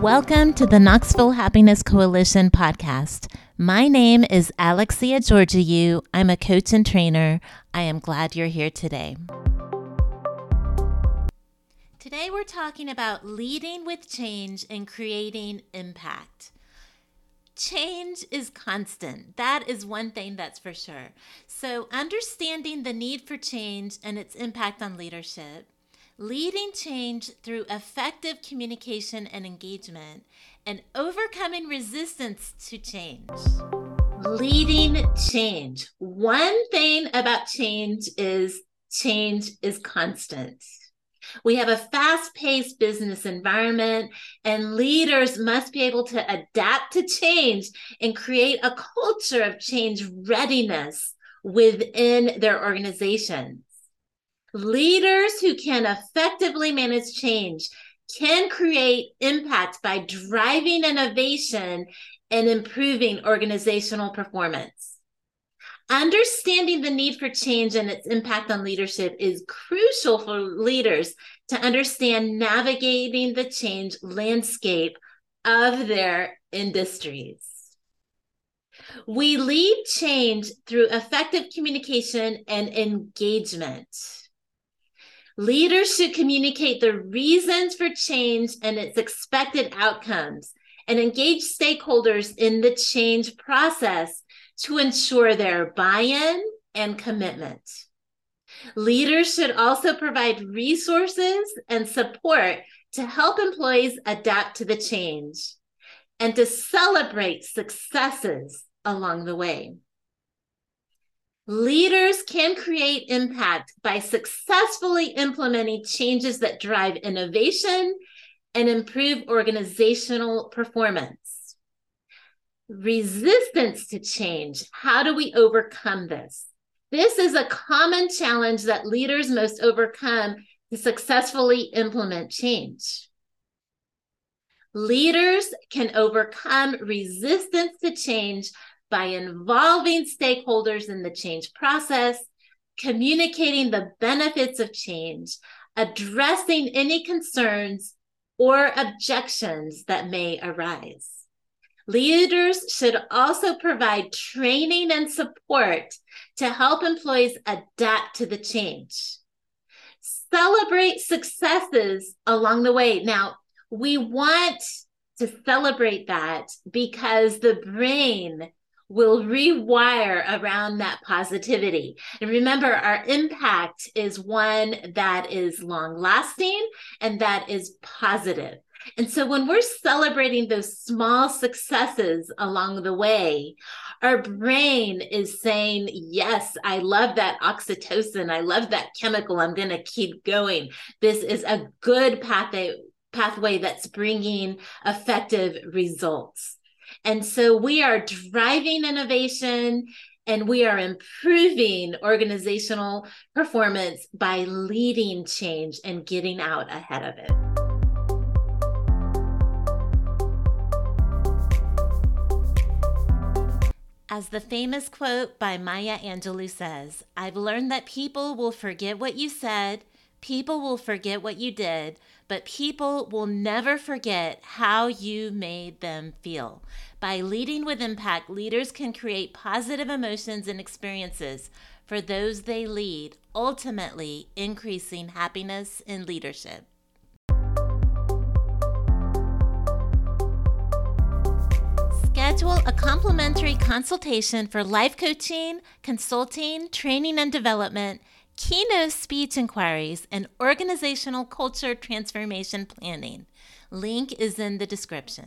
Welcome to the Knoxville Happiness Coalition podcast. My name is Alexia Georgiou. I'm a coach and trainer. I am glad you're here today. Today, we're talking about leading with change and creating impact. Change is constant. That is one thing that's for sure. So, understanding the need for change and its impact on leadership leading change through effective communication and engagement, and overcoming resistance to change. Leading change. One thing about change is change is constant. We have a fast paced business environment, and leaders must be able to adapt to change and create a culture of change readiness within their organization. Leaders who can effectively manage change can create impact by driving innovation and improving organizational performance. Understanding the need for change and its impact on leadership is crucial for leaders to understand navigating the change landscape of their industries. We lead change through effective communication and engagement. Leaders should communicate the reasons for change and its expected outcomes and engage stakeholders in the change process to ensure their buy in and commitment. Leaders should also provide resources and support to help employees adapt to the change and to celebrate successes along the way. Leaders can create impact by successfully implementing changes that drive innovation and improve organizational performance. Resistance to change. How do we overcome this? This is a common challenge that leaders must overcome to successfully implement change. Leaders can overcome resistance to change by involving stakeholders in the change process, communicating the benefits of change, addressing any concerns or objections that may arise. Leaders should also provide training and support to help employees adapt to the change. Celebrate successes along the way. Now, we want to celebrate that because the brain will rewire around that positivity. And remember, our impact is one that is long lasting and that is positive. And so when we're celebrating those small successes along the way, our brain is saying, Yes, I love that oxytocin. I love that chemical. I'm going to keep going. This is a good pathway, pathway that's bringing effective results. And so we are driving innovation and we are improving organizational performance by leading change and getting out ahead of it. As the famous quote by Maya Angelou says, I've learned that people will forget what you said, people will forget what you did, but people will never forget how you made them feel. By leading with impact, leaders can create positive emotions and experiences for those they lead, ultimately increasing happiness in leadership. Schedule a complimentary consultation for life coaching, consulting, training and development keynote speech inquiries, and organizational culture transformation planning. Link is in the description.